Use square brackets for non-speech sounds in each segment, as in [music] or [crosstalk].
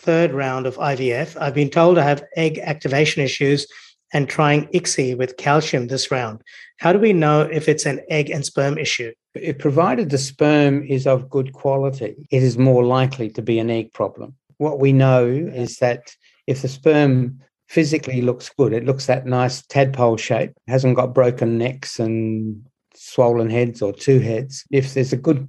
third round of IVF. I've been told I have egg activation issues and trying ICSI with calcium this round. How do we know if it's an egg and sperm issue? If provided the sperm is of good quality, it is more likely to be an egg problem. What we know is that if the sperm physically looks good, it looks that nice tadpole shape, hasn't got broken necks and swollen heads or two heads, if there's a good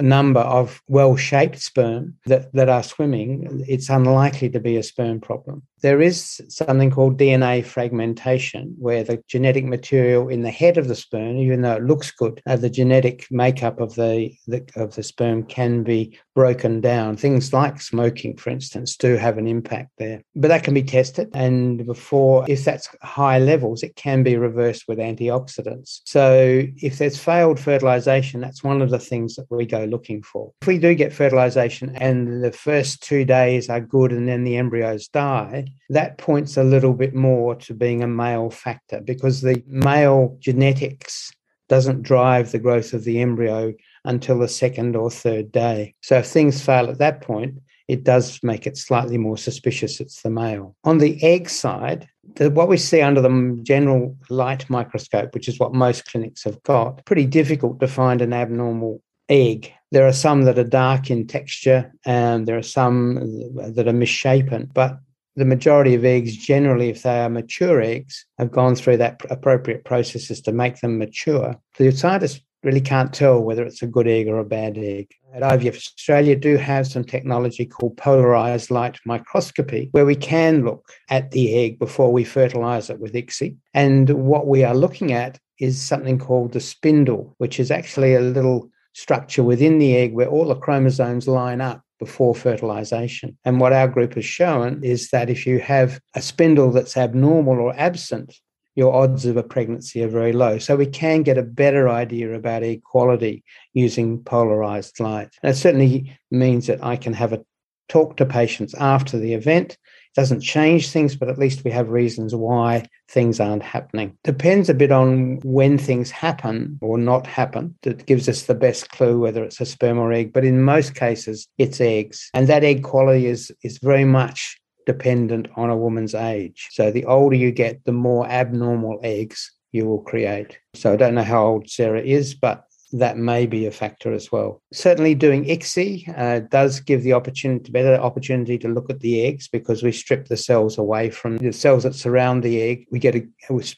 number of well-shaped sperm that, that are swimming, it's unlikely to be a sperm problem. There is something called DNA fragmentation, where the genetic material in the head of the sperm, even though it looks good, uh, the genetic makeup of the, the of the sperm can be broken down. Things like smoking, for instance, do have an impact there. But that can be tested, and before, if that's high levels, it can be reversed with antioxidants. So if there's failed fertilization, that's one of the things that we go looking for. If we do get fertilization and the first two days are good and then the embryos die, that points a little bit more to being a male factor because the male genetics doesn't drive the growth of the embryo until the second or third day. So if things fail at that point, it does make it slightly more suspicious it's the male. On the egg side, the, what we see under the general light microscope, which is what most clinics have got, pretty difficult to find an abnormal egg. There are some that are dark in texture, and there are some that are misshapen, but the majority of eggs, generally, if they are mature eggs, have gone through that appropriate processes to make them mature. The scientists really can't tell whether it's a good egg or a bad egg. At IVF Australia do have some technology called polarized light microscopy where we can look at the egg before we fertilize it with ICSI. And what we are looking at is something called the spindle, which is actually a little structure within the egg where all the chromosomes line up before fertilization. And what our group has shown is that if you have a spindle that's abnormal or absent, your odds of a pregnancy are very low. So we can get a better idea about equality using polarized light. And it certainly means that I can have a talk to patients after the event doesn't change things, but at least we have reasons why things aren't happening. Depends a bit on when things happen or not happen that gives us the best clue whether it's a sperm or egg. But in most cases, it's eggs. And that egg quality is, is very much dependent on a woman's age. So the older you get, the more abnormal eggs you will create. So I don't know how old Sarah is, but that may be a factor as well. Certainly, doing ICSI uh, does give the opportunity, better opportunity to look at the eggs because we strip the cells away from the cells that surround the egg. We get a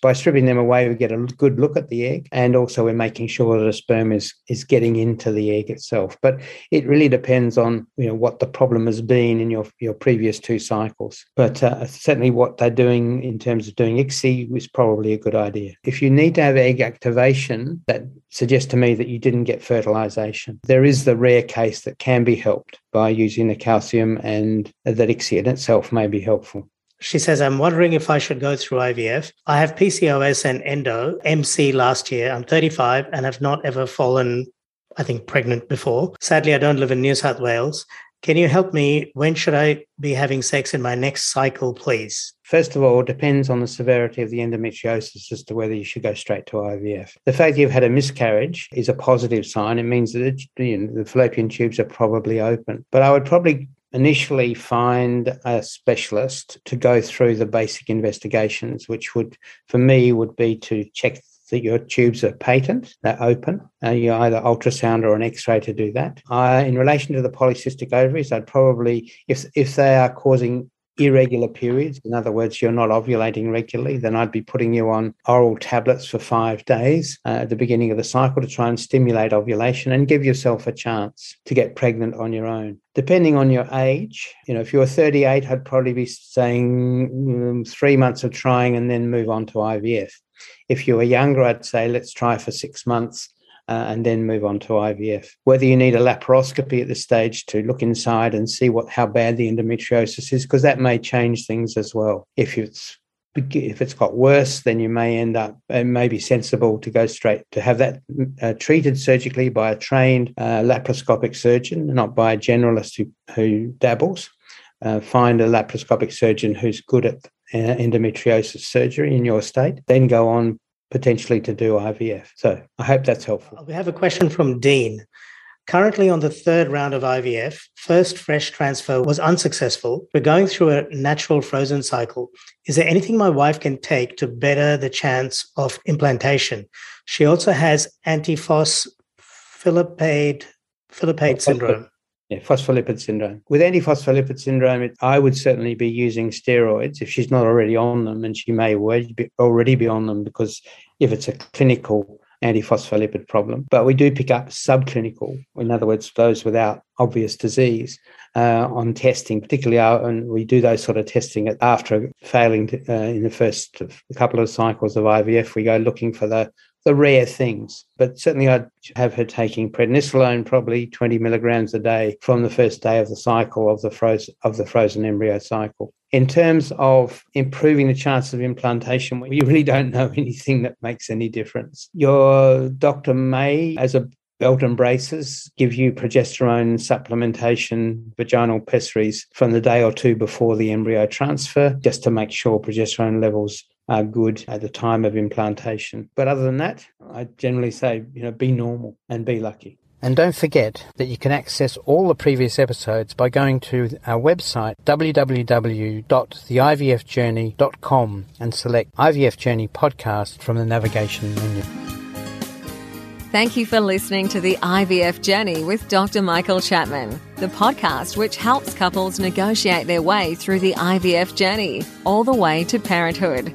by stripping them away, we get a good look at the egg, and also we're making sure that a sperm is is getting into the egg itself. But it really depends on you know what the problem has been in your your previous two cycles. But uh, certainly, what they're doing in terms of doing ICSI is probably a good idea. If you need to have egg activation, that suggests to me that you didn't get fertilization. There is the rare case that can be helped by using the calcium and that ICSI in itself may be helpful. She says, I'm wondering if I should go through IVF. I have PCOS and endo, MC last year. I'm 35 and have not ever fallen, I think, pregnant before. Sadly, I don't live in New South Wales. Can you help me? When should I be having sex in my next cycle, please? First of all, it depends on the severity of the endometriosis as to whether you should go straight to IVF. The fact you've had a miscarriage is a positive sign. It means that it, you know, the fallopian tubes are probably open. But I would probably initially find a specialist to go through the basic investigations, which would, for me, would be to check that your tubes are patent, they're open. Uh, you either ultrasound or an X-ray to do that. In relation to the polycystic ovaries, I'd probably, if if they are causing irregular periods, in other words, you're not ovulating regularly, then I'd be putting you on oral tablets for five days uh, at the beginning of the cycle to try and stimulate ovulation and give yourself a chance to get pregnant on your own. Depending on your age, you know, if you're 38, I'd probably be saying um, three months of trying and then move on to IVF. If you were younger, I'd say let's try for six months uh, and then move on to IVF. Whether you need a laparoscopy at this stage to look inside and see what how bad the endometriosis is, because that may change things as well. If it's if it's got worse, then you may end up, it may be sensible to go straight to have that uh, treated surgically by a trained uh, laparoscopic surgeon, not by a generalist who, who dabbles. Uh, find a laparoscopic surgeon who's good at Uh, endometriosis surgery in your state, then go on potentially to do IVF. So I hope that's helpful. We have a question from Dean. Currently on the third round of IVF, first fresh transfer was unsuccessful. We're going through a natural frozen cycle. Is there anything my wife can take to better the chance of implantation? She also has Philippade syndrome. Yeah, phospholipid syndrome. With antiphospholipid syndrome, it, I would certainly be using steroids if she's not already on them, and she may already be on them because if it's a clinical antiphospholipid problem. But we do pick up subclinical, in other words, those without obvious disease, uh, on testing, particularly our, and we do those sort of testing after failing to, uh, in the first couple of cycles of IVF. We go looking for the the rare things. But certainly, I'd have her taking prednisolone, probably 20 milligrams a day from the first day of the cycle of the frozen of the frozen embryo cycle. In terms of improving the chance of implantation, we really don't know [laughs] anything that makes any difference. Your doctor may, as a belt and braces give you progesterone supplementation, vaginal pessaries from the day or two before the embryo transfer, just to make sure progesterone levels are good at the time of implantation. But other than that, I generally say, you know, be normal and be lucky. And don't forget that you can access all the previous episodes by going to our website www.theivfjourney.com and select IVF Journey podcast from the navigation menu. Thank you for listening to the IVF Journey with Dr. Michael Chapman, the podcast which helps couples negotiate their way through the IVF journey, all the way to parenthood.